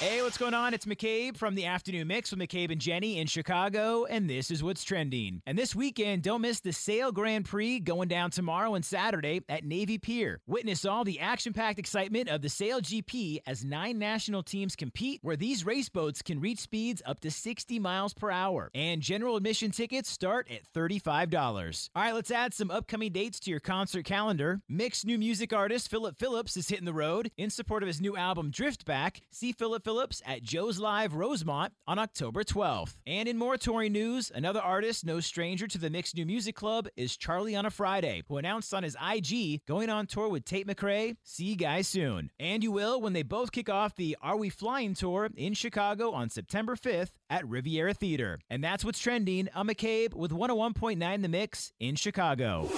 Hey, what's going on? It's McCabe from the Afternoon Mix with McCabe and Jenny in Chicago, and this is what's trending. And this weekend, don't miss the Sail Grand Prix going down tomorrow and Saturday at Navy Pier. Witness all the action packed excitement of the SailGP as nine national teams compete, where these race boats can reach speeds up to 60 miles per hour. And general admission tickets start at $35. All right, let's add some upcoming dates to your concert calendar. Mixed new music artist Phillip Phillips is hitting the road in support of his new album Drift Back. See Phillip Phillips at Joe's Live Rosemont on October 12th. And in more touring news, another artist no stranger to the Mixed New Music Club is Charlie on a Friday, who announced on his IG going on tour with Tate McRae. See you guys soon. And you will when they both kick off the Are We Flying tour in Chicago on September 5th at Riviera Theater. And that's what's trending. I'm McCabe with 101.9 The Mix in Chicago.